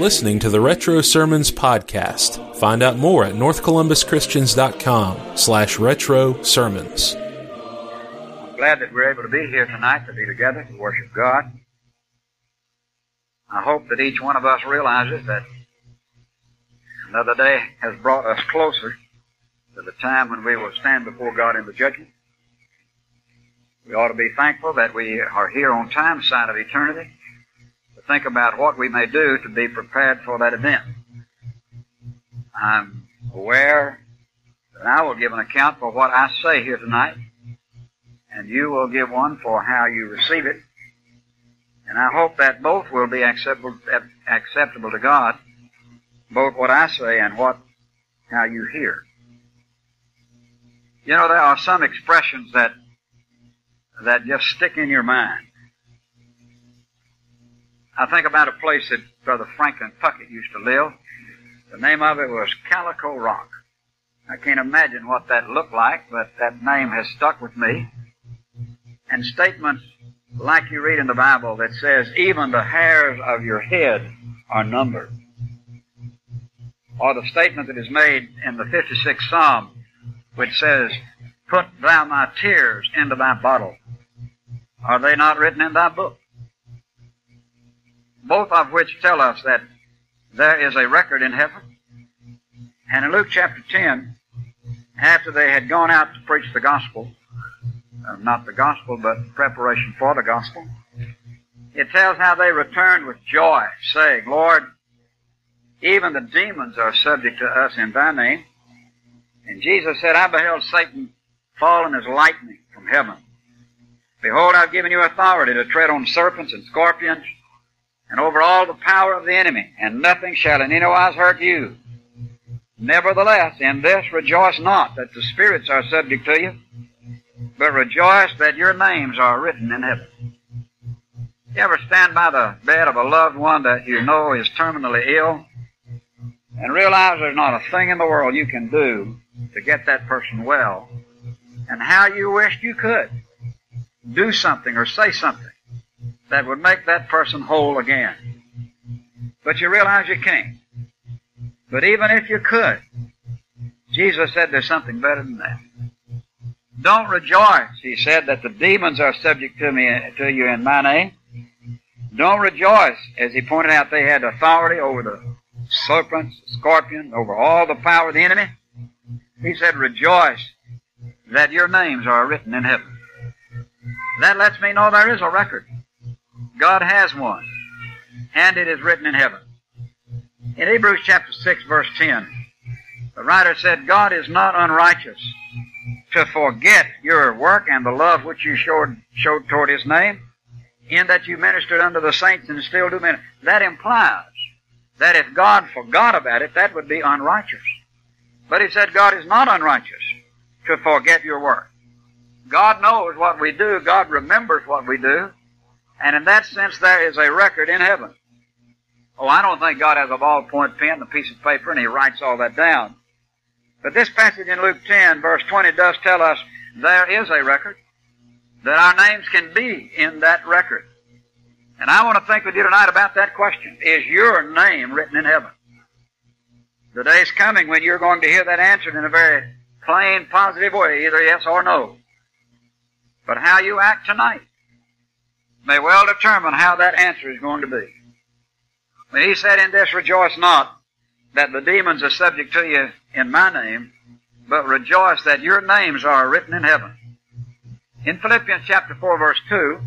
listening to the Retro Sermons podcast. Find out more at northcolumbuschristians.com slash retro sermons. I'm glad that we're able to be here tonight to be together to worship God. I hope that each one of us realizes that another day has brought us closer to the time when we will stand before God in the judgment. We ought to be thankful that we are here on time side of eternity think about what we may do to be prepared for that event. I'm aware that I will give an account for what I say here tonight, and you will give one for how you receive it. And I hope that both will be acceptable, acceptable to God, both what I say and what how you hear. You know, there are some expressions that that just stick in your mind. I think about a place that Brother Franklin Puckett used to live. The name of it was Calico Rock. I can't imagine what that looked like, but that name has stuck with me. And statements like you read in the Bible that says, even the hairs of your head are numbered. Or the statement that is made in the 56th Psalm, which says, Put thou my tears into thy bottle. Are they not written in thy book? Both of which tell us that there is a record in heaven. And in Luke chapter 10, after they had gone out to preach the gospel, uh, not the gospel, but preparation for the gospel, it tells how they returned with joy, saying, Lord, even the demons are subject to us in thy name. And Jesus said, I beheld Satan fallen as lightning from heaven. Behold, I've given you authority to tread on serpents and scorpions and over all the power of the enemy, and nothing shall in any wise hurt you. Nevertheless, in this rejoice not that the spirits are subject to you, but rejoice that your names are written in heaven. You ever stand by the bed of a loved one that you know is terminally ill and realize there's not a thing in the world you can do to get that person well and how you wished you could do something or say something that would make that person whole again. But you realize you can't. But even if you could, Jesus said there's something better than that. Don't rejoice, he said, that the demons are subject to me, to you in my name. Don't rejoice, as he pointed out, they had authority over the serpents, scorpions, over all the power of the enemy. He said, rejoice that your names are written in heaven. That lets me know there is a record. God has one, and it is written in heaven. In Hebrews chapter 6 verse 10, the writer said, God is not unrighteous to forget your work and the love which you showed, showed toward His name, in that you ministered unto the saints and still do minister. That implies that if God forgot about it, that would be unrighteous. But he said God is not unrighteous to forget your work. God knows what we do. God remembers what we do. And in that sense, there is a record in heaven. Oh, I don't think God has a ballpoint pen and a piece of paper and he writes all that down. But this passage in Luke 10 verse 20 does tell us there is a record, that our names can be in that record. And I want to think with you tonight about that question. Is your name written in heaven? The day is coming when you're going to hear that answered in a very plain, positive way, either yes or no. But how you act tonight may well determine how that answer is going to be. When he said in this, rejoice not that the demons are subject to you in my name, but rejoice that your names are written in heaven. In Philippians chapter 4 verse 2,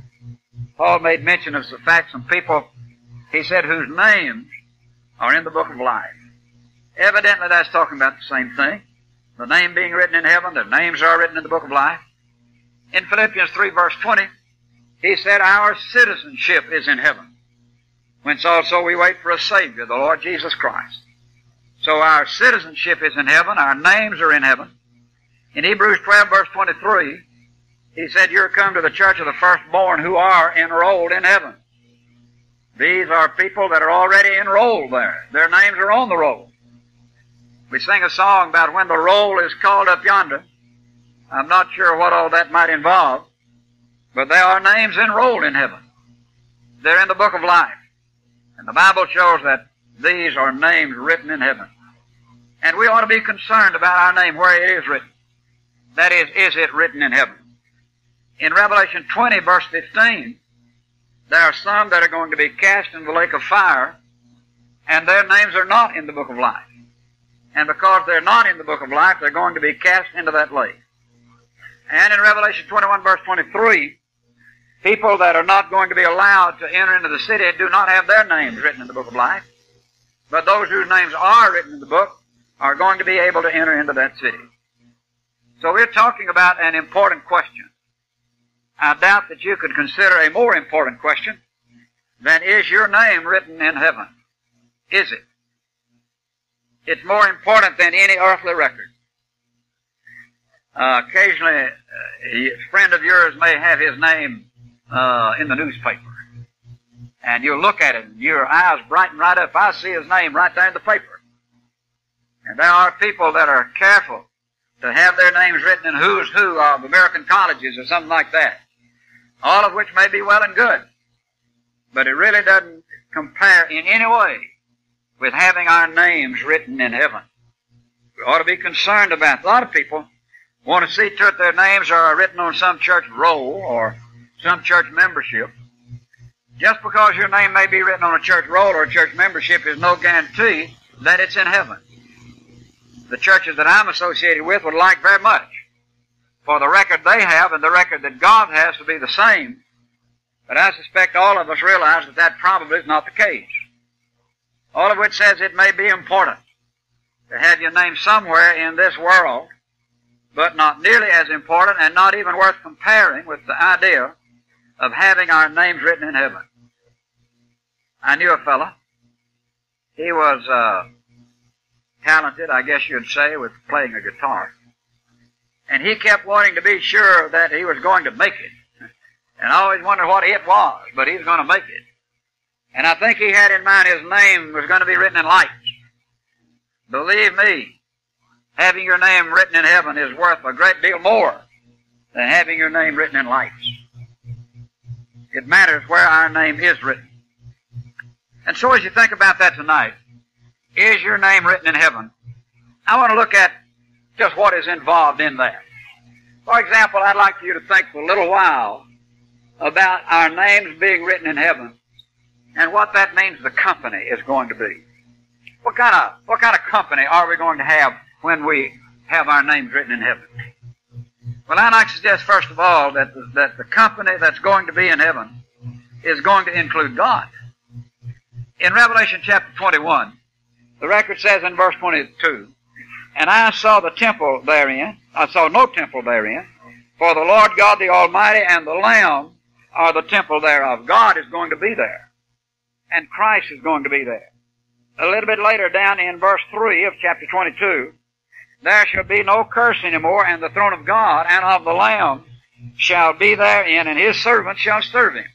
Paul made mention of the fact some people, he said, whose names are in the book of life. Evidently that's talking about the same thing. The name being written in heaven, their names are written in the book of life. In Philippians 3 verse 20, he said, Our citizenship is in heaven, whence also we wait for a Savior, the Lord Jesus Christ. So our citizenship is in heaven, our names are in heaven. In Hebrews 12 verse 23, he said, You're come to the church of the firstborn who are enrolled in heaven. These are people that are already enrolled there. Their names are on the roll. We sing a song about when the roll is called up yonder. I'm not sure what all that might involve. But there are names enrolled in heaven. They're in the book of life. And the Bible shows that these are names written in heaven. And we ought to be concerned about our name where it is written. That is, is it written in heaven? In Revelation 20 verse 15, there are some that are going to be cast in the lake of fire, and their names are not in the book of life. And because they're not in the book of life, they're going to be cast into that lake. And in Revelation 21 verse 23, people that are not going to be allowed to enter into the city do not have their names written in the book of life. But those whose names are written in the book are going to be able to enter into that city. So we're talking about an important question. I doubt that you could consider a more important question than is your name written in heaven? Is it? It's more important than any earthly record. Uh, occasionally, uh, a friend of yours may have his name uh, in the newspaper. And you'll look at it and your eyes brighten right up. I see his name right there in the paper. And there are people that are careful to have their names written in who's who of American colleges or something like that. All of which may be well and good. But it really doesn't compare in any way with having our names written in heaven. We ought to be concerned about it. A lot of people want to see to it their names are written on some church roll or some church membership. Just because your name may be written on a church roll or a church membership is no guarantee that it's in heaven. The churches that I'm associated with would like very much for the record they have and the record that God has to be the same. But I suspect all of us realize that that probably is not the case. All of which says it may be important to have your name somewhere in this world, but not nearly as important and not even worth comparing with the idea of having our names written in heaven. I knew a fellow. He was uh, talented, I guess you'd say, with playing a guitar. And he kept wanting to be sure that he was going to make it. And I always wondered what it was, but he was going to make it. And I think he had in mind his name was going to be written in lights. Believe me, having your name written in heaven is worth a great deal more than having your name written in lights. It matters where our name is written. And so as you think about that tonight, is your name written in heaven? I want to look at just what is involved in that. For example, I'd like for you to think for a little while about our names being written in heaven and what that means the company is going to be. What kind of, what kind of company are we going to have when we have our names written in heaven? Well, I'd like to suggest first of all that the, that the company that's going to be in heaven is going to include God. In Revelation chapter 21, the record says in verse 22, And I saw the temple therein, I saw no temple therein, for the Lord God the Almighty and the Lamb are the temple thereof. God is going to be there and Christ is going to be there. A little bit later down in verse 3 of chapter 22, there shall be no curse anymore, and the throne of God and of the Lamb shall be therein, and his servants shall serve him.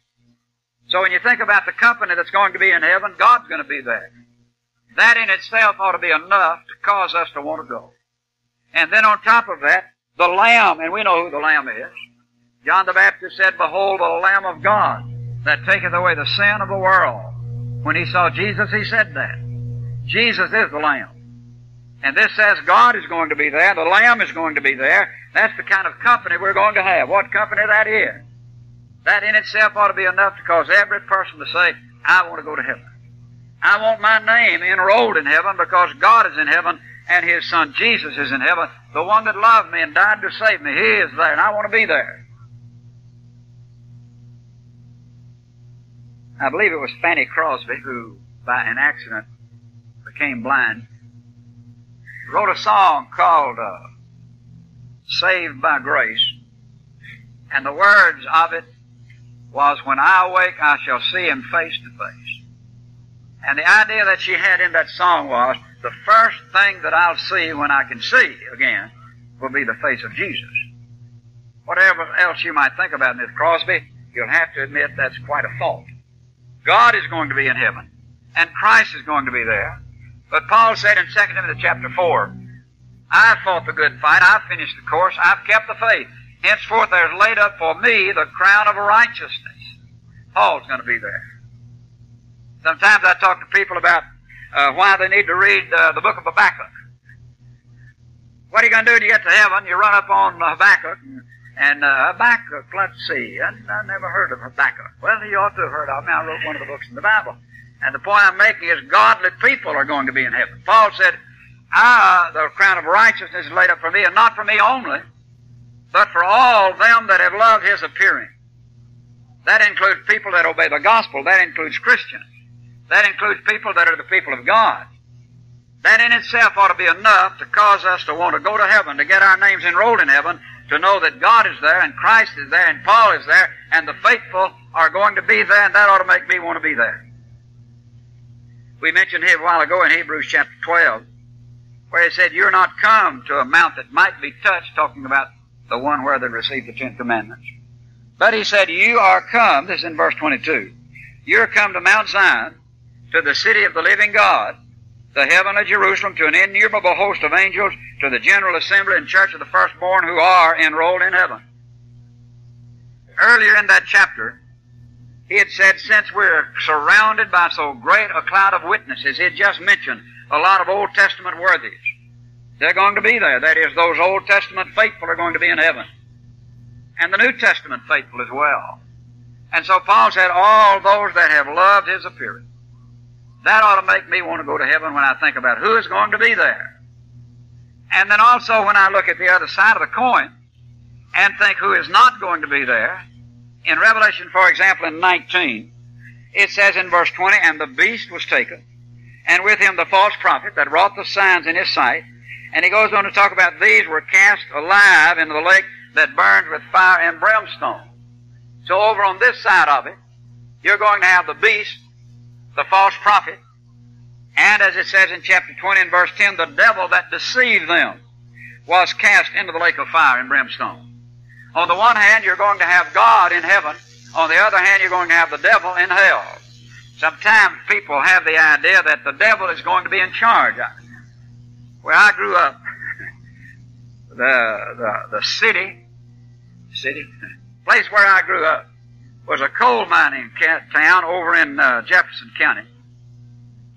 So when you think about the company that's going to be in heaven, God's going to be there. That in itself ought to be enough to cause us to want to go. And then on top of that, the Lamb, and we know who the Lamb is. John the Baptist said, Behold the Lamb of God that taketh away the sin of the world. When he saw Jesus, he said that. Jesus is the Lamb. And this says God is going to be there, the Lamb is going to be there. That's the kind of company we're going to have. What company that is. That in itself ought to be enough to cause every person to say, I want to go to heaven. I want my name enrolled in heaven because God is in heaven and His Son Jesus is in heaven. The one that loved me and died to save me, He is there and I want to be there. I believe it was Fanny Crosby who, by an accident, became blind. Wrote a song called uh, "Saved by Grace," and the words of it was, "When I awake, I shall see Him face to face." And the idea that she had in that song was, the first thing that I'll see when I can see again will be the face of Jesus. Whatever else you might think about Miss Crosby, you'll have to admit that's quite a fault. God is going to be in heaven, and Christ is going to be there. But Paul said in 2 Timothy chapter 4, I've fought the good fight, I've finished the course, I've kept the faith. Henceforth there's laid up for me the crown of righteousness. Paul's going to be there. Sometimes I talk to people about uh, why they need to read uh, the book of Habakkuk. What are you going to do you get to heaven? You run up on Habakkuk, and uh, Habakkuk, let's see, I, I never heard of Habakkuk. Well, you ought to have heard of me. I wrote one of the books in the Bible. And the point I'm making is godly people are going to be in heaven. Paul said, Ah, the crown of righteousness is laid up for me, and not for me only, but for all them that have loved his appearing. That includes people that obey the gospel. That includes Christians. That includes people that are the people of God. That in itself ought to be enough to cause us to want to go to heaven, to get our names enrolled in heaven, to know that God is there and Christ is there and Paul is there and the faithful are going to be there and that ought to make me want to be there. We mentioned here a while ago in Hebrews chapter 12 where he said, You're not come to a mount that might be touched, talking about the one where they received the Ten Commandments. But he said, You are come, this is in verse 22, you're come to Mount Zion, to the city of the living God, the heavenly Jerusalem, to an innumerable host of angels, to the general assembly and church of the firstborn who are enrolled in heaven. Earlier in that chapter, he had said, since we're surrounded by so great a cloud of witnesses, he had just mentioned a lot of Old Testament worthies. They're going to be there. That is, those Old Testament faithful are going to be in heaven. And the New Testament faithful as well. And so Paul said, all those that have loved his appearing. That ought to make me want to go to heaven when I think about who is going to be there. And then also when I look at the other side of the coin and think who is not going to be there, in Revelation, for example, in 19, it says in verse 20, And the beast was taken, and with him the false prophet that wrought the signs in his sight. And he goes on to talk about these were cast alive into the lake that burns with fire and brimstone. So over on this side of it, you're going to have the beast, the false prophet, and as it says in chapter 20 and verse 10, the devil that deceived them was cast into the lake of fire and brimstone. On the one hand, you're going to have God in heaven. On the other hand, you're going to have the devil in hell. Sometimes people have the idea that the devil is going to be in charge. Where I grew up, the, the, the city, city, place where I grew up was a coal mining town over in uh, Jefferson County.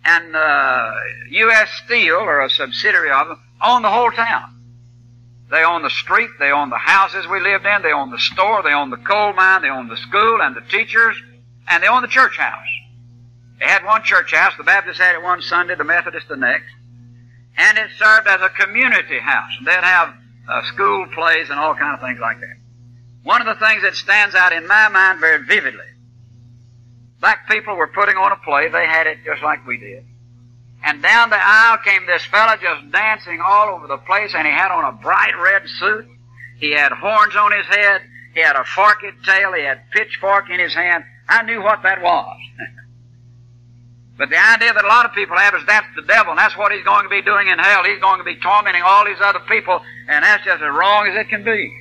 And uh, U.S. Steel, or a subsidiary of them, owned the whole town. They owned the street, they owned the houses we lived in, they owned the store, they owned the coal mine, they owned the school and the teachers, and they owned the church house. They had one church house. The Baptists had it one Sunday, the Methodists the next. And it served as a community house. They'd have uh, school plays and all kind of things like that. One of the things that stands out in my mind very vividly, black people were putting on a play. They had it just like we did. And down the aisle came this fellow just dancing all over the place, and he had on a bright red suit. He had horns on his head. He had a forked tail. He had pitchfork in his hand. I knew what that was. But the idea that a lot of people have is that's the devil, and that's what he's going to be doing in hell. He's going to be tormenting all these other people, and that's just as wrong as it can be.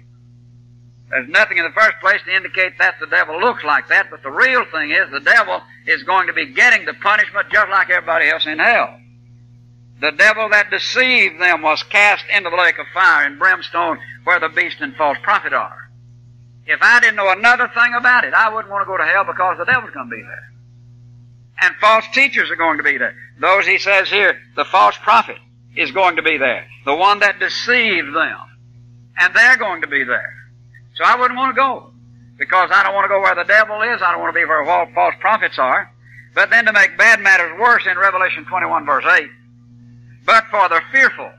There's nothing in the first place to indicate that the devil looks like that, but the real thing is the devil is going to be getting the punishment just like everybody else in hell. The devil that deceived them was cast into the lake of fire and brimstone where the beast and false prophet are. If I didn't know another thing about it, I wouldn't want to go to hell because the devil's going to be there and false teachers are going to be there. Those, he says here, the false prophet is going to be there. The one that deceived them. And they're going to be there. So I wouldn't want to go. Because I don't want to go where the devil is. I don't want to be where false prophets are. But then to make bad matters worse in Revelation 21 verse 8, but for the fearful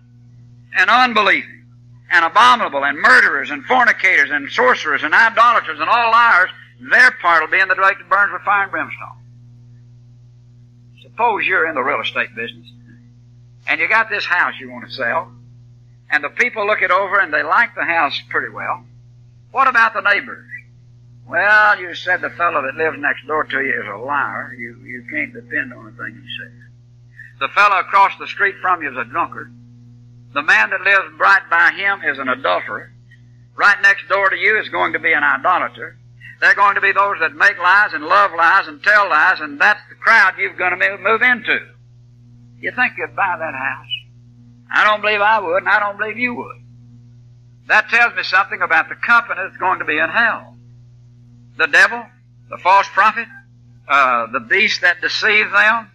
and unbelieving and abominable and murderers and fornicators and sorcerers and idolaters and all liars, their part will be in the lake that burns with fire and brimstone. Suppose you're in the real estate business and you got this house you want to sell and the people look it over and they like the house pretty well. What about the neighbors? Well, you said the fellow that lives next door to you is a liar. You, you can't depend on a thing he says. The fellow across the street from you is a drunkard. The man that lives right by him is an adulterer. Right next door to you is going to be an idolater. They're going to be those that make lies and love lies and tell lies, and that's the crowd you're going to move into. You think you'd buy that house? I don't believe I would, and I don't believe you would. That tells me something about the company that's going to be in hell. The devil, the false prophet, uh, the beast that deceived them,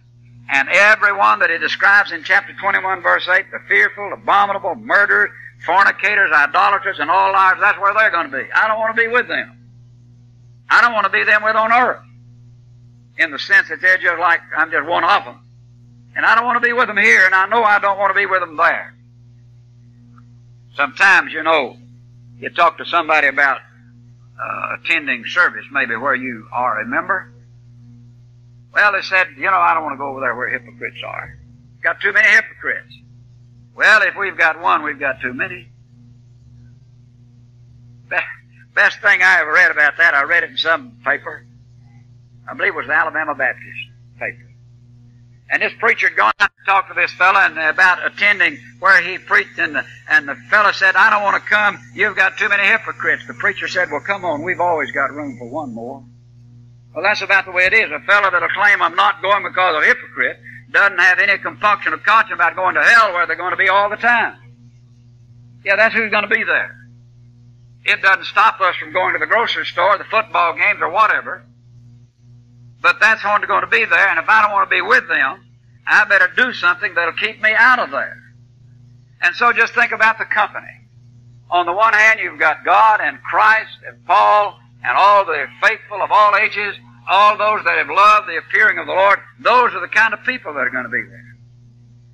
And everyone that he describes in chapter 21 verse 8, the fearful, abominable, murderers, fornicators, idolaters, and all liars, that's where they're going to be. I don't want to be with them. I don't want to be them with on earth. In the sense that they're just like, I'm just one of them. And I don't want to be with them here, and I know I don't want to be with them there. Sometimes, you know, you talk to somebody about uh, attending service, maybe where you are a member. Well, they said, you know, I don't want to go over there where hypocrites are. Got too many hypocrites. Well, if we've got one, we've got too many. Best thing I ever read about that, I read it in some paper. I believe it was the Alabama Baptist paper. And this preacher had gone out to talk to this fellow and uh, about attending where he preached, and the, and the fellow said, I don't want to come. You've got too many hypocrites. The preacher said, Well, come on, we've always got room for one more. Well, that's about the way it is. A fellow that'll claim I'm not going because of hypocrite doesn't have any compunction of conscience about going to hell where they're going to be all the time. Yeah, that's who's going to be there. It doesn't stop us from going to the grocery store, the football games, or whatever. But that's going to be there, and if I don't want to be with them, I better do something that'll keep me out of there. And so just think about the company. On the one hand, you've got God and Christ and Paul and all the faithful of all ages, all those that have loved the appearing of the Lord. Those are the kind of people that are going to be there.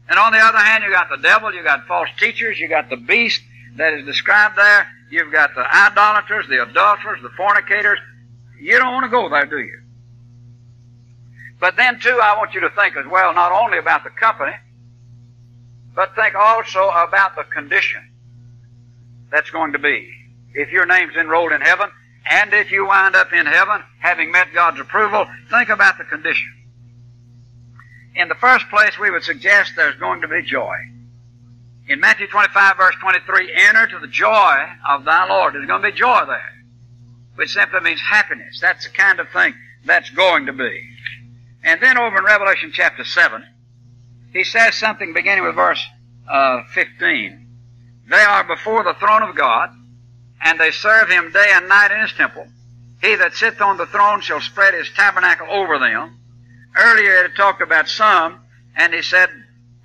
And on the other hand, you've got the devil, you've got false teachers, you've got the beast that is described there, you've got the idolaters, the adulterers, the fornicators. You don't want to go there, do you? But then, too, I want you to think as well, not only about the company, but think also about the condition that's going to be. If your name's enrolled in heaven, and if you wind up in heaven, having met God's approval, think about the condition. In the first place, we would suggest there's going to be joy. In Matthew 25 verse 23, enter to the joy of thy Lord. There's going to be joy there, which simply means happiness. That's the kind of thing that's going to be. And then over in Revelation chapter 7, he says something beginning with verse uh, 15. They are before the throne of God, and they serve him day and night in his temple. He that sitteth on the throne shall spread his tabernacle over them. Earlier it talked about some, and he said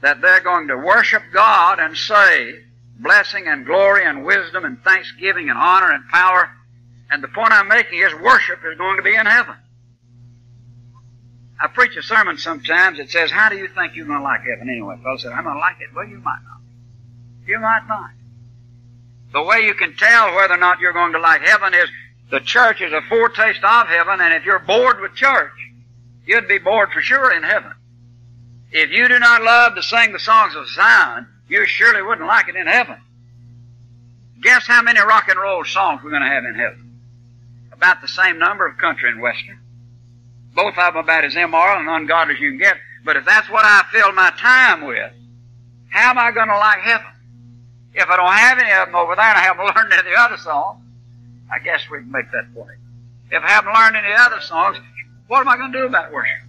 that they're going to worship God and say, blessing and glory and wisdom and thanksgiving and honor and power. And the point I'm making is worship is going to be in heaven. I preach a sermon sometimes that says, How do you think you're going to like heaven anyway? Fellow said, I'm going to like it. Well, you might not. You might not. The way you can tell whether or not you're going to like heaven is the church is a foretaste of heaven, and if you're bored with church, you'd be bored for sure in heaven. If you do not love to sing the songs of Zion, you surely wouldn't like it in heaven. Guess how many rock and roll songs we're going to have in heaven? About the same number of country and western. Both of them about as immoral and ungodly as you can get. But if that's what I fill my time with, how am I going to like heaven? If I don't have any of them over there and I haven't learned any other songs, I guess we can make that point. If I haven't learned any other songs, what am I going to do about worship?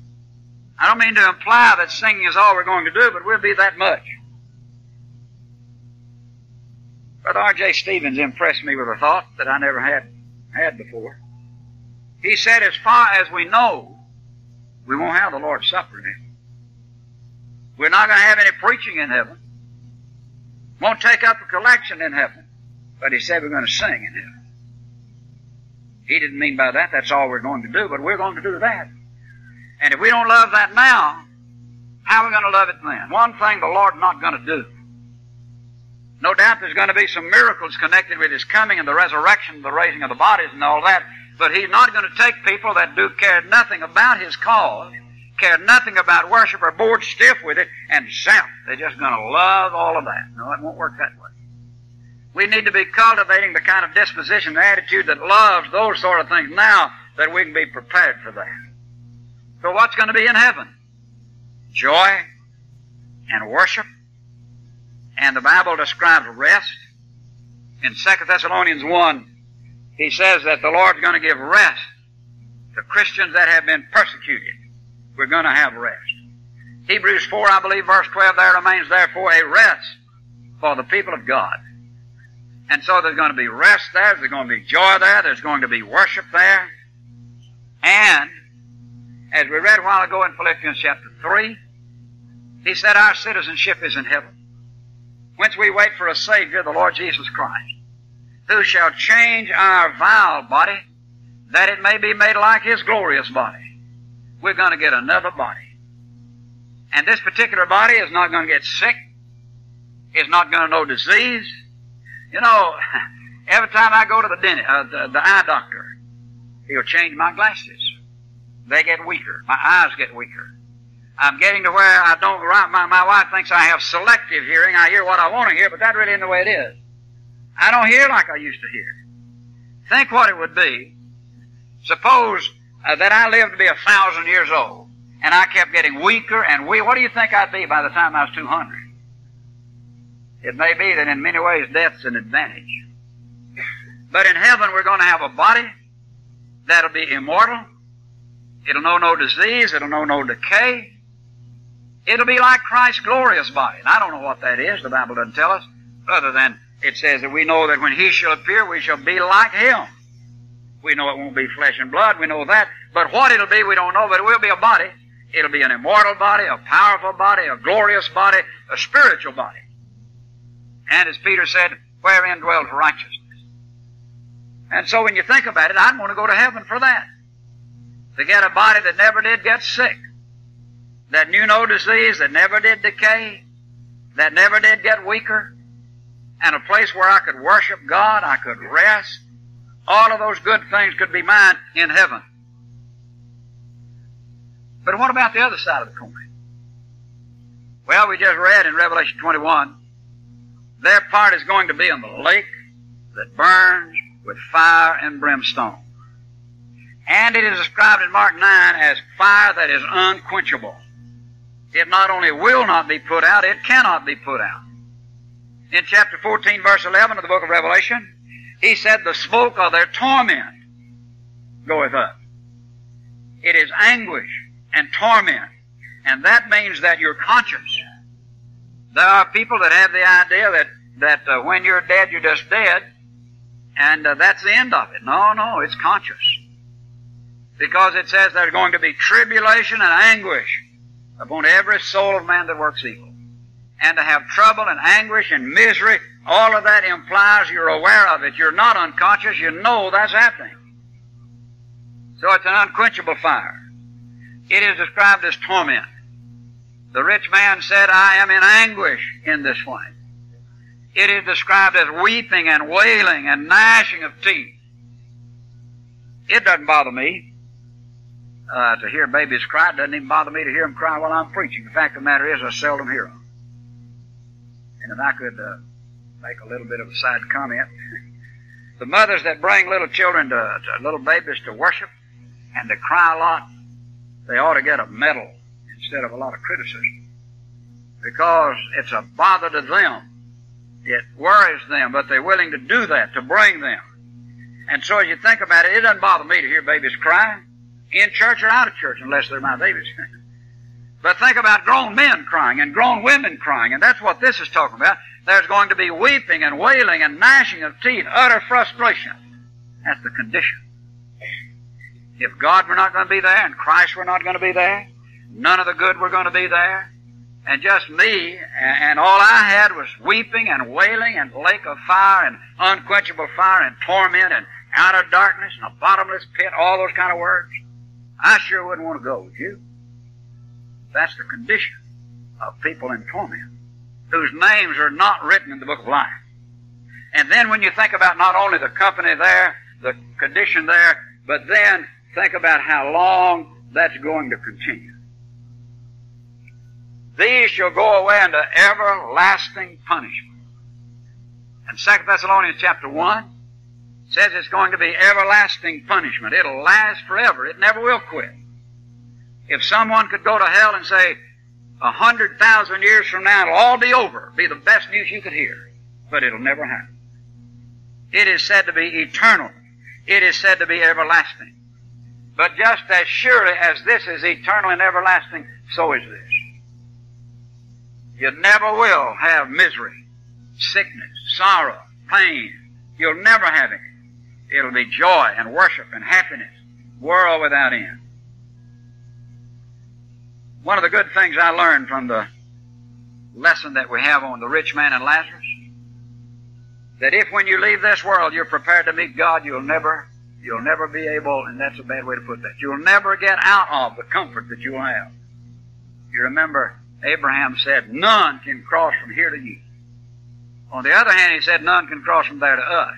I don't mean to imply that singing is all we're going to do, but we'll be that much. Brother R.J. Stevens impressed me with a thought that I never had had before. He said, as far as we know, we won't have the Lord's Supper in heaven. We're not going to have any preaching in heaven. Won't take up a collection in heaven. But he said we're going to sing in heaven. He didn't mean by that that's all we're going to do, but we're going to do that. And if we don't love that now, how are we going to love it then? One thing the Lord's not going to do. No doubt there's going to be some miracles connected with His coming and the resurrection, the raising of the bodies and all that. But he's not going to take people that do care nothing about his cause, care nothing about worship, or bored stiff with it, and shout. They're just going to love all of that. No, it won't work that way. We need to be cultivating the kind of disposition and attitude that loves those sort of things now that we can be prepared for that. So what's going to be in heaven? Joy and worship. And the Bible describes rest. In 2 Thessalonians 1, he says that the Lord's going to give rest to Christians that have been persecuted. We're going to have rest. Hebrews 4, I believe, verse 12, there remains therefore a rest for the people of God. And so there's going to be rest there, there's going to be joy there, there's going to be worship there. And, as we read a while ago in Philippians chapter 3, He said our citizenship is in heaven, whence we wait for a Savior, the Lord Jesus Christ, who shall change our vile body that it may be made like His glorious body. We're going to get another body. And this particular body is not going to get sick, is not going to know disease. You know, every time I go to the, dentist, uh, the, the eye doctor, he'll change my glasses. They get weaker. My eyes get weaker. I'm getting to where I don't, my, my wife thinks I have selective hearing. I hear what I want to hear, but that really isn't the way it is. I don't hear like I used to hear. Think what it would be. Suppose uh, that I lived to be a thousand years old, and I kept getting weaker and weaker. What do you think I'd be by the time I was 200? It may be that in many ways death's an advantage. But in heaven we're going to have a body that'll be immortal. It'll know no disease. It'll know no decay. It'll be like Christ's glorious body. And I don't know what that is. The Bible doesn't tell us. Other than it says that we know that when He shall appear, we shall be like Him. We know it won't be flesh and blood. We know that. But what it'll be, we don't know. But it will be a body. It'll be an immortal body, a powerful body, a glorious body, a spiritual body. And as Peter said, wherein dwells righteousness. And so when you think about it, I'd want to go to heaven for that. To get a body that never did get sick, that knew no disease, that never did decay, that never did get weaker, and a place where I could worship God, I could rest. All of those good things could be mine in heaven. But what about the other side of the coin? Well, we just read in Revelation 21, their part is going to be in the lake that burns with fire and brimstone. And it is described in Mark 9 as fire that is unquenchable. It not only will not be put out, it cannot be put out. In chapter 14, verse 11 of the book of Revelation, he said, The smoke of their torment goeth up. It is anguish and torment. And that means that you're conscious. There are people that have the idea that, that uh, when you're dead, you're just dead, and uh, that's the end of it. No, no, it's conscious. Because it says there's going to be tribulation and anguish upon every soul of man that works evil. And to have trouble and anguish and misery, all of that implies you're aware of it. You're not unconscious, you know that's happening. So it's an unquenchable fire. It is described as torment. The rich man said, I am in anguish in this flame. It is described as weeping and wailing and gnashing of teeth. It doesn't bother me uh, to hear babies cry. It doesn't even bother me to hear them cry while I'm preaching. The fact of the matter is, I seldom hear them. And if I could uh, make a little bit of a side comment, the mothers that bring little children to, to little babies to worship and to cry a lot, they ought to get a medal instead of a lot of criticism. Because it's a bother to them. It worries them, but they're willing to do that, to bring them. And so as you think about it, it doesn't bother me to hear babies cry, in church or out of church, unless they're my babies. but think about grown men crying and grown women crying, and that's what this is talking about. There's going to be weeping and wailing and gnashing of teeth, utter frustration. That's the condition. If God were not going to be there and Christ were not going to be there, none of the good were going to be there, and just me, and all I had was weeping and wailing and lake of fire and unquenchable fire and torment and outer darkness and a bottomless pit, all those kind of words. I sure wouldn't want to go, would you? That's the condition of people in torment, whose names are not written in the book of life. And then when you think about not only the company there, the condition there, but then think about how long that's going to continue. These shall go away into everlasting punishment. And 2 Thessalonians chapter 1 says it's going to be everlasting punishment. It'll last forever. It never will quit. If someone could go to hell and say, a hundred thousand years from now it'll all be over, be the best news you could hear. But it'll never happen. It is said to be eternal. It is said to be everlasting. But just as surely as this is eternal and everlasting, so is this. You never will have misery, sickness, sorrow, pain. You'll never have it. It'll be joy and worship and happiness, world without end. One of the good things I learned from the lesson that we have on the rich man and Lazarus? That if when you leave this world you're prepared to meet God, you'll never, you'll never be able, and that's a bad way to put that, you'll never get out of the comfort that you'll have. You remember Abraham said, none can cross from here to you. On the other hand, he said, none can cross from there to us.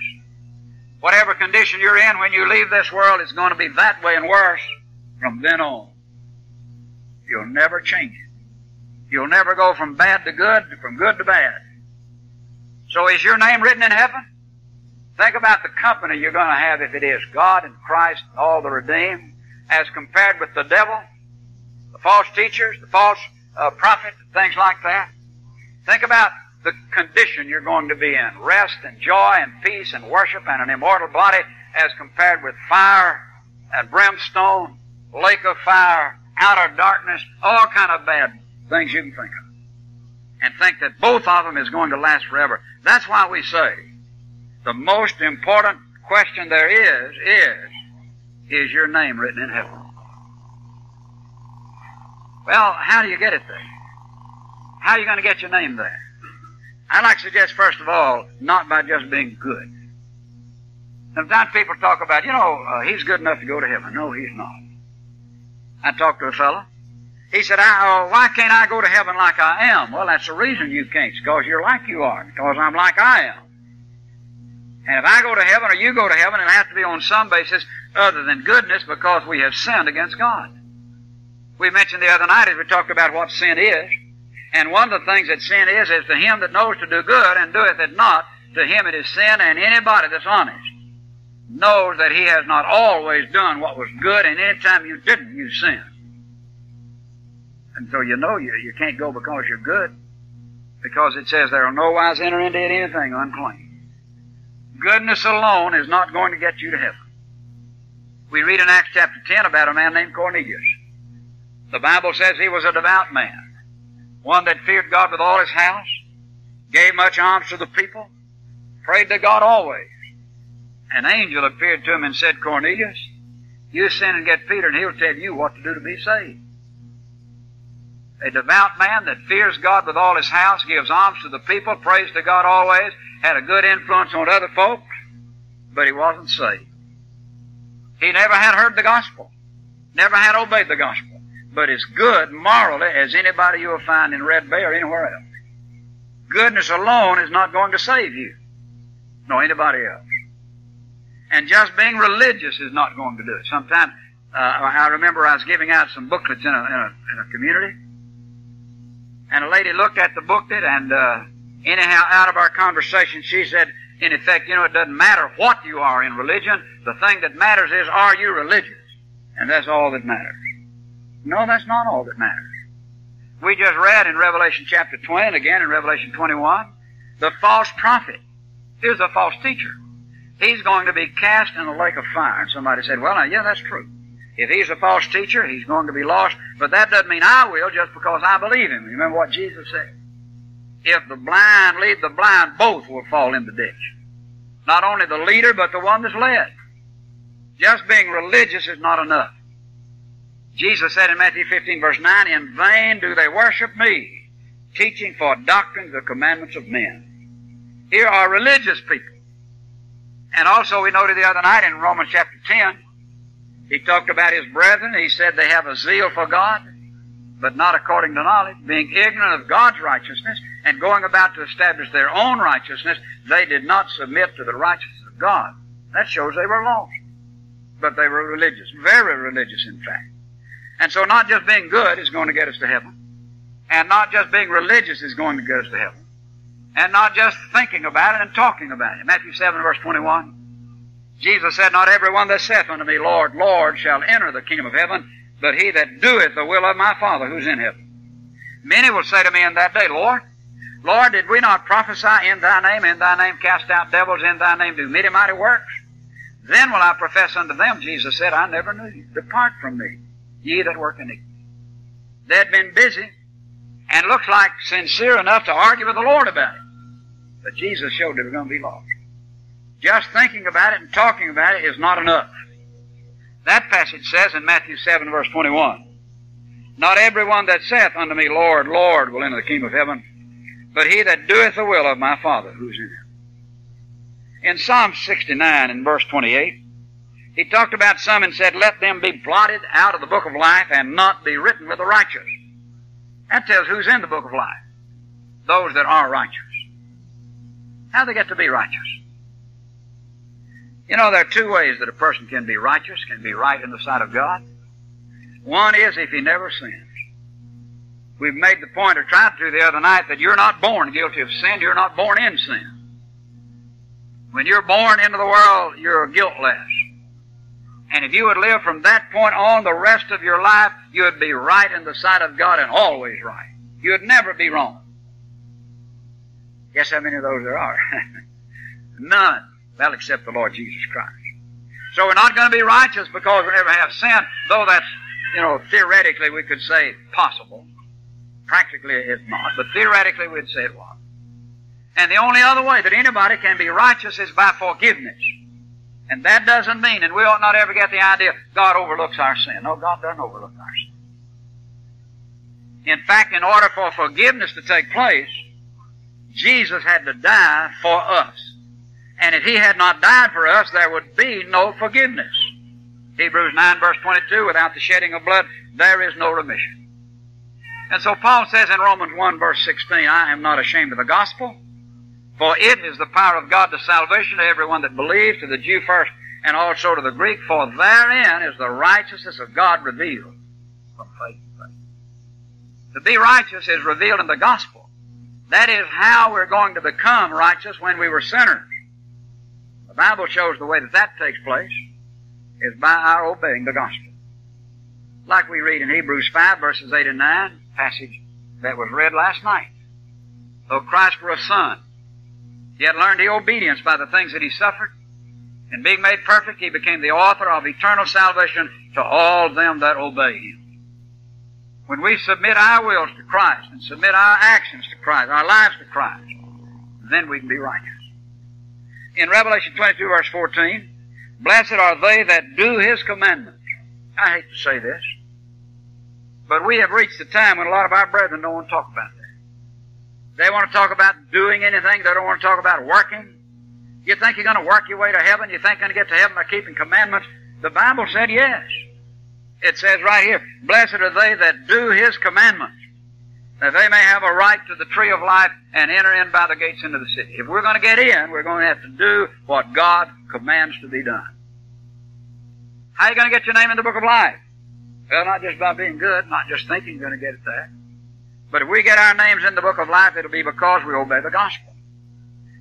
Whatever condition you're in when you leave this world, it's going to be that way and worse from then on. You'll never change it. You'll never go from bad to good, from good to bad. So is your name written in heaven? Think about the company you're going to have if it is God and Christ, all the redeemed, as compared with the devil, the false teachers, the false uh, prophet, things like that. Think about the condition you're going to be in. Rest and joy and peace and worship and an immortal body as compared with fire and brimstone, lake of fire, outer darkness, all kind of bad things you can think of. And think that both of them is going to last forever. That's why we say the most important question there is, is, is your name written in heaven? Well, how do you get it there? How are you going to get your name there? I'd like to suggest, first of all, not by just being good. Sometimes people talk about, you know, uh, he's good enough to go to heaven. No, he's not. I talked to a fellow. He said, I, uh, why can't I go to heaven like I am? Well, that's the reason you can't, because you're like you are, because I'm like I am. And if I go to heaven or you go to heaven, it'll have to be on some basis other than goodness because we have sinned against God. We mentioned the other night as we talked about what sin is. And one of the things that sin is, is to him that knows to do good and doeth it not, to him it is sin, and anybody that's honest knows that he has not always done what was good, and any time you didn't, you sinned. And so you know you, you can't go because you're good, because it says there will no wise enter into anything unclean. Goodness alone is not going to get you to heaven. We read in Acts chapter 10 about a man named Cornelius. The Bible says he was a devout man, one that feared God with all his house, gave much alms to the people, prayed to God always. An angel appeared to him and said, Cornelius, you sin and get Peter and he'll tell you what to do to be saved. A devout man that fears God with all his house, gives alms to the people, prays to God always, had a good influence on other folks, but he wasn't saved. He never had heard the gospel, never had obeyed the gospel, but as good morally as anybody you'll find in Red Bay or anywhere else. Goodness alone is not going to save you, nor anybody else. And just being religious is not going to do it. Sometimes, uh, I remember I was giving out some booklets in a, in a, in a community, and a lady looked at the booklet, and uh, anyhow, out of our conversation, she said, in effect, you know, it doesn't matter what you are in religion. The thing that matters is, are you religious? And that's all that matters. No, that's not all that matters. We just read in Revelation chapter 20 and again in Revelation 21, the false prophet is a false teacher. He's going to be cast in the lake of fire. And somebody said, well, now, yeah, that's true. If he's a false teacher, he's going to be lost. But that doesn't mean I will just because I believe him. Remember what Jesus said? If the blind lead the blind, both will fall in the ditch. Not only the leader, but the one that's led. Just being religious is not enough. Jesus said in Matthew 15 verse 9, In vain do they worship me, teaching for doctrine the commandments of men. Here are religious people. And also we noted the other night in Romans chapter 10, he talked about his brethren. He said they have a zeal for God, but not according to knowledge, being ignorant of God's righteousness and going about to establish their own righteousness, they did not submit to the righteousness of God. That shows they were lost. But they were religious, very religious in fact. And so not just being good is going to get us to heaven. And not just being religious is going to get us to heaven. And not just thinking about it and talking about it. Matthew 7 verse 21. Jesus said, Not every one that saith unto me, Lord, Lord, shall enter the kingdom of heaven, but he that doeth the will of my Father who's in heaven. Many will say to me in that day, Lord, Lord, did we not prophesy in thy name, in thy name cast out devils, in thy name do many mighty works? Then will I profess unto them, Jesus said, I never knew you. Depart from me, ye that work iniquity. They'd been busy and looks like sincere enough to argue with the Lord about it. But Jesus showed they were going to be lost. Just thinking about it and talking about it is not enough. That passage says in Matthew 7 verse 21, Not every one that saith unto me, Lord, Lord, will enter the kingdom of heaven, but he that doeth the will of my Father who's in heaven. In Psalm 69 in verse 28, he talked about some and said, Let them be blotted out of the book of life and not be written with the righteous. That tells who's in the book of life. Those that are righteous. How they get to be righteous? You know, there are two ways that a person can be righteous, can be right in the sight of God. One is if he never sins. We've made the point, or tried to the other night, that you're not born guilty of sin, you're not born in sin. When you're born into the world, you're guiltless. And if you would live from that point on the rest of your life, you would be right in the sight of God and always right. You would never be wrong. Guess how many of those there are? None. Well, except the Lord Jesus Christ. So we're not going to be righteous because we never have sin, though that's, you know, theoretically we could say possible. Practically it's not, but theoretically we'd say it was. And the only other way that anybody can be righteous is by forgiveness. And that doesn't mean, and we ought not ever get the idea, God overlooks our sin. No, God doesn't overlook our sin. In fact, in order for forgiveness to take place, Jesus had to die for us. And if he had not died for us, there would be no forgiveness. Hebrews 9 verse 22, without the shedding of blood, there is no remission. And so Paul says in Romans 1 verse 16, I am not ashamed of the gospel, for it is the power of God to salvation to everyone that believes, to the Jew first, and also to the Greek, for therein is the righteousness of God revealed from faith to faith. To be righteous is revealed in the gospel. That is how we're going to become righteous when we were sinners. The Bible shows the way that that takes place is by our obeying the gospel. Like we read in Hebrews 5 verses 8 and 9, passage that was read last night. Though Christ were a son, yet learned he obedience by the things that he suffered, and being made perfect, he became the author of eternal salvation to all them that obey him. When we submit our wills to Christ and submit our actions to Christ, our lives to Christ, then we can be righteous in Revelation 22 verse 14, Blessed are they that do His commandments. I hate to say this, but we have reached a time when a lot of our brethren don't want to talk about that. They want to talk about doing anything. They don't want to talk about working. You think you're going to work your way to heaven? You think you're going to get to heaven by keeping commandments? The Bible said yes. It says right here, Blessed are they that do His commandments that they may have a right to the tree of life and enter in by the gates into the city. If we're going to get in, we're going to have to do what God commands to be done. How are you going to get your name in the book of life? Well, not just by being good, not just thinking you're going to get it there. But if we get our names in the book of life, it'll be because we obey the gospel.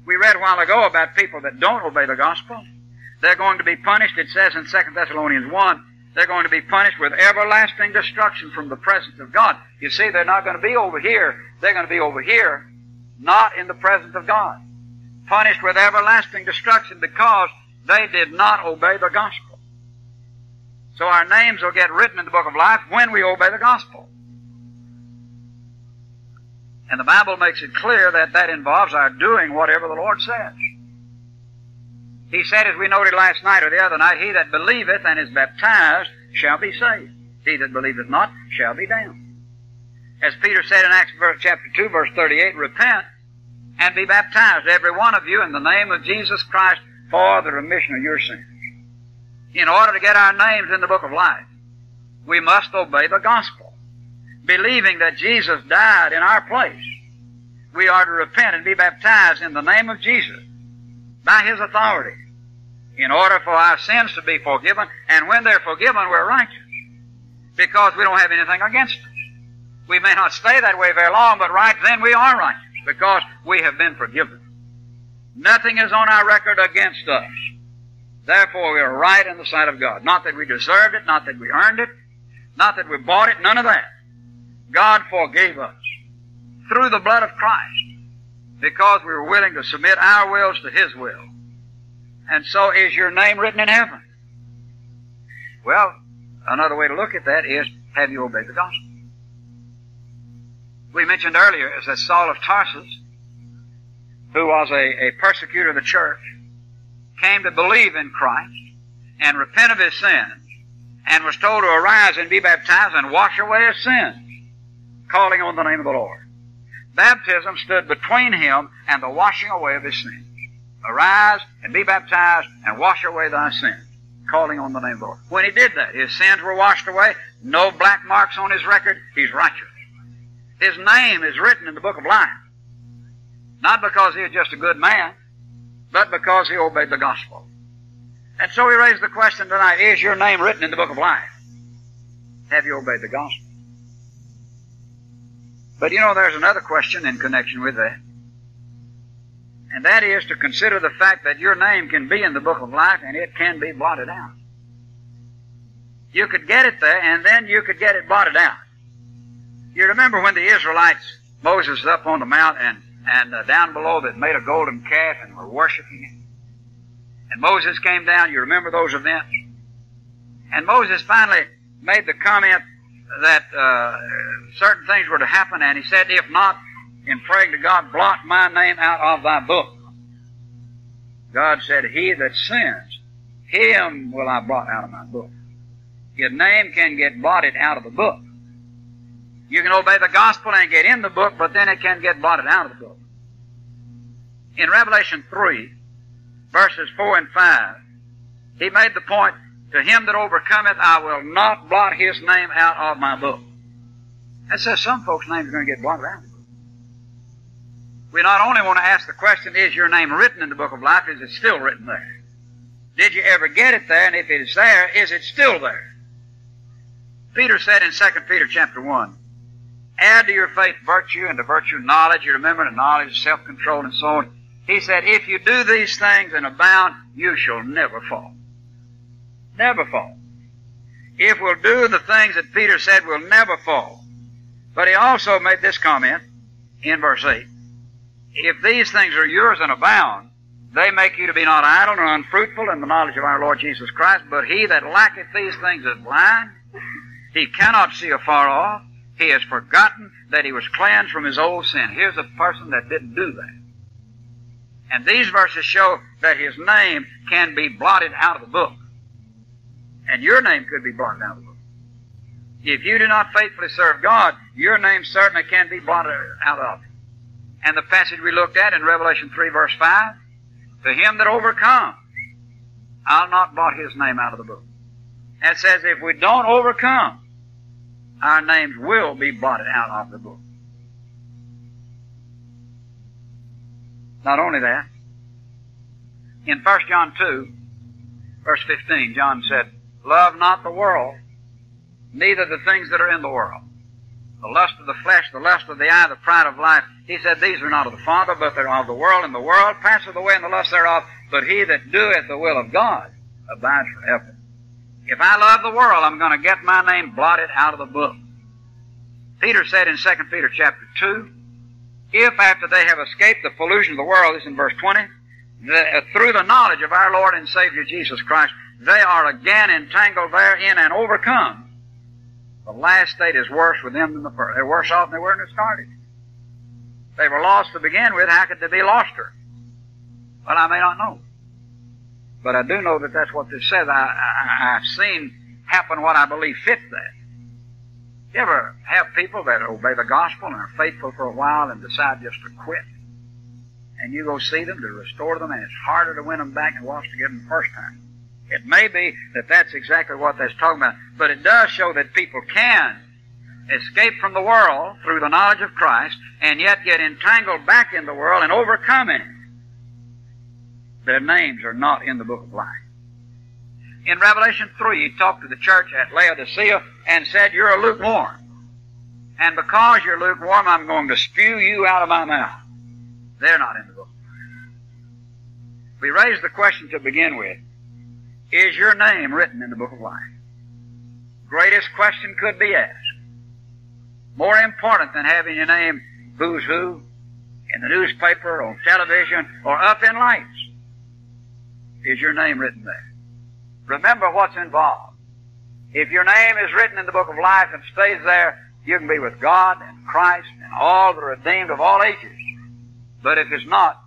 We read a while ago about people that don't obey the gospel. They're going to be punished, it says in 2 Thessalonians 1, they're going to be punished with everlasting destruction from the presence of God. You see, they're not going to be over here. They're going to be over here, not in the presence of God. Punished with everlasting destruction because they did not obey the gospel. So our names will get written in the book of life when we obey the gospel. And the Bible makes it clear that that involves our doing whatever the Lord says. He said, as we noted last night or the other night, He that believeth and is baptized shall be saved. He that believeth not shall be damned. As Peter said in Acts chapter 2 verse 38, repent and be baptized, every one of you, in the name of Jesus Christ for the remission of your sins. In order to get our names in the book of life, we must obey the gospel. Believing that Jesus died in our place, we are to repent and be baptized in the name of Jesus by His authority in order for our sins to be forgiven. And when they're forgiven, we're righteous because we don't have anything against us. We may not stay that way very long, but right then we are righteous because we have been forgiven. Nothing is on our record against us. Therefore, we are right in the sight of God. Not that we deserved it, not that we earned it, not that we bought it, none of that. God forgave us through the blood of Christ because we were willing to submit our wills to His will. And so is your name written in heaven. Well, another way to look at that is, have you obeyed the gospel? We mentioned earlier is that Saul of Tarsus, who was a, a persecutor of the church, came to believe in Christ and repent of his sins and was told to arise and be baptized and wash away his sins, calling on the name of the Lord. Baptism stood between him and the washing away of his sins. Arise and be baptized and wash away thy sins, calling on the name of the Lord. When he did that, his sins were washed away, no black marks on his record, he's righteous. His name is written in the book of life. Not because he was just a good man, but because he obeyed the gospel. And so we raise the question tonight, is your name written in the book of life? Have you obeyed the gospel? But you know, there's another question in connection with that. And that is to consider the fact that your name can be in the book of life and it can be blotted out. You could get it there and then you could get it blotted out. You remember when the Israelites, Moses up on the mount and, and uh, down below that made a golden calf and were worshiping it. And Moses came down, you remember those events? And Moses finally made the comment that uh, certain things were to happen, and he said, if not, in praying to God, blot my name out of thy book. God said, He that sins, him will I blot out of my book. Your name can get blotted out of the book. You can obey the gospel and get in the book, but then it can get blotted out of the book. In Revelation 3, verses 4 and 5, he made the point, To him that overcometh, I will not blot his name out of my book. That says some folks' names are going to get blotted out. We not only want to ask the question, is your name written in the book of life? Is it still written there? Did you ever get it there? And if it is there, is it still there? Peter said in 2 Peter chapter 1, Add to your faith virtue, and to virtue knowledge. You remember the knowledge, self-control, and so on. He said, if you do these things and abound, you shall never fall. Never fall. If we'll do the things that Peter said, we'll never fall. But he also made this comment in verse 8. If these things are yours and abound, they make you to be not idle nor unfruitful in the knowledge of our Lord Jesus Christ. But he that lacketh these things is blind. He cannot see afar off. He has forgotten that he was cleansed from his old sin. Here's a person that didn't do that. And these verses show that his name can be blotted out of the book. And your name could be blotted out of the book. If you do not faithfully serve God, your name certainly can be blotted out of it. And the passage we looked at in Revelation 3 verse 5, to him that overcomes, I'll not blot his name out of the book. That says if we don't overcome, our names will be blotted out of the book. Not only that, in 1 John 2, verse 15, John said, Love not the world, neither the things that are in the world. The lust of the flesh, the lust of the eye, the pride of life. He said, These are not of the Father, but they're of the world, and the world passeth away in the lust thereof, but he that doeth the will of God abides forever. If I love the world, I'm going to get my name blotted out of the book. Peter said in 2 Peter chapter 2, if after they have escaped the pollution of the world, this is in verse 20, the, uh, through the knowledge of our Lord and Savior Jesus Christ, they are again entangled therein and overcome. The last state is worse with them than the first. They're worse off than they were when they started. They were lost to begin with. How could they be loster? Well, I may not know. But I do know that that's what this says. I, I've seen happen what I believe fits that. You ever have people that obey the gospel and are faithful for a while and decide just to quit? And you go see them to restore them, and it's harder to win them back than it was to get them the first time. It may be that that's exactly what that's talking about, but it does show that people can escape from the world through the knowledge of Christ and yet get entangled back in the world and overcome it. Their names are not in the book of life. In Revelation 3, he talked to the church at Laodicea and said, You're a lukewarm. And because you're lukewarm, I'm going to spew you out of my mouth. They're not in the book. We raised the question to begin with. Is your name written in the book of life? Greatest question could be asked. More important than having your name who's who in the newspaper, on television, or up in lights. Is your name written there? Remember what's involved. If your name is written in the book of life and stays there, you can be with God and Christ and all the redeemed of all ages. But if it's not,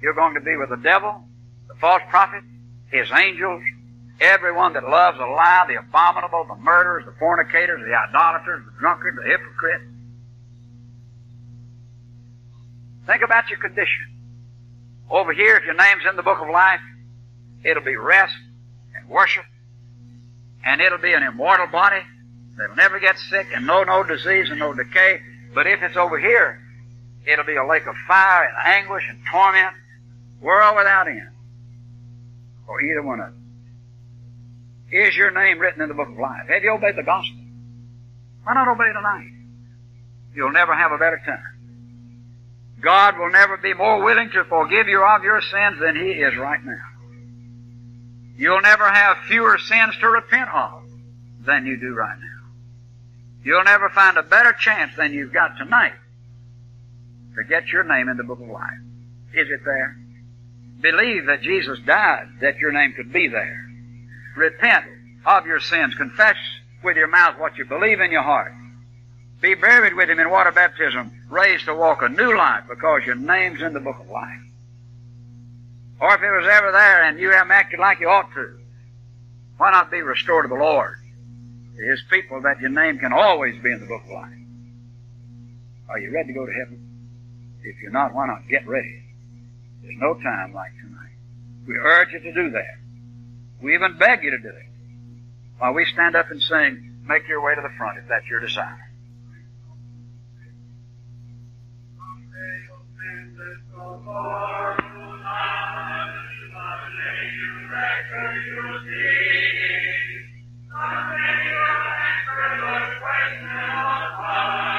you're going to be with the devil, the false prophet, his angels, everyone that loves a lie, the abominable, the murderers, the fornicators, the idolaters, the drunkards, the hypocrites. Think about your condition. Over here, if your name's in the book of life, it'll be rest and worship, and it'll be an immortal body that'll never get sick and no no disease and no decay. But if it's over here, it'll be a lake of fire and anguish and torment, world without end. For either one of them. Is your name written in the book of life? Have you obeyed the gospel? Why not obey tonight? You'll never have a better time. God will never be more willing to forgive you of your sins than He is right now. You'll never have fewer sins to repent of than you do right now. You'll never find a better chance than you've got tonight to get your name in the book of life. Is it there? Believe that Jesus died that your name could be there. Repent of your sins. Confess with your mouth what you believe in your heart. Be buried with Him in water baptism, raised to walk a new life because your name's in the book of life. Or if it was ever there and you haven't acted like you ought to, why not be restored to the Lord? To His people that your name can always be in the book of life. Are you ready to go to heaven? If you're not, why not get ready? There's no time like tonight. We urge you to do that. We even beg you to do it. While we stand up and sing, make your way to the front if that's your desire. Amen.